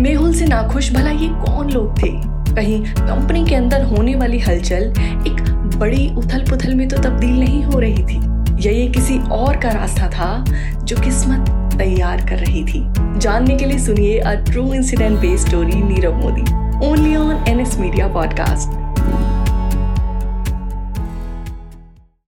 मेहुल से नाखुश भला ये कौन लोग थे? कहीं कंपनी के अंदर होने वाली हलचल एक बड़ी उथल पुथल में तो तब्दील नहीं हो रही थी। या ये किसी और का रास्ता था जो किस्मत तैयार कर रही थी? जानने के लिए सुनिए a true incident based story Nirav Modi. Only on N S media podcast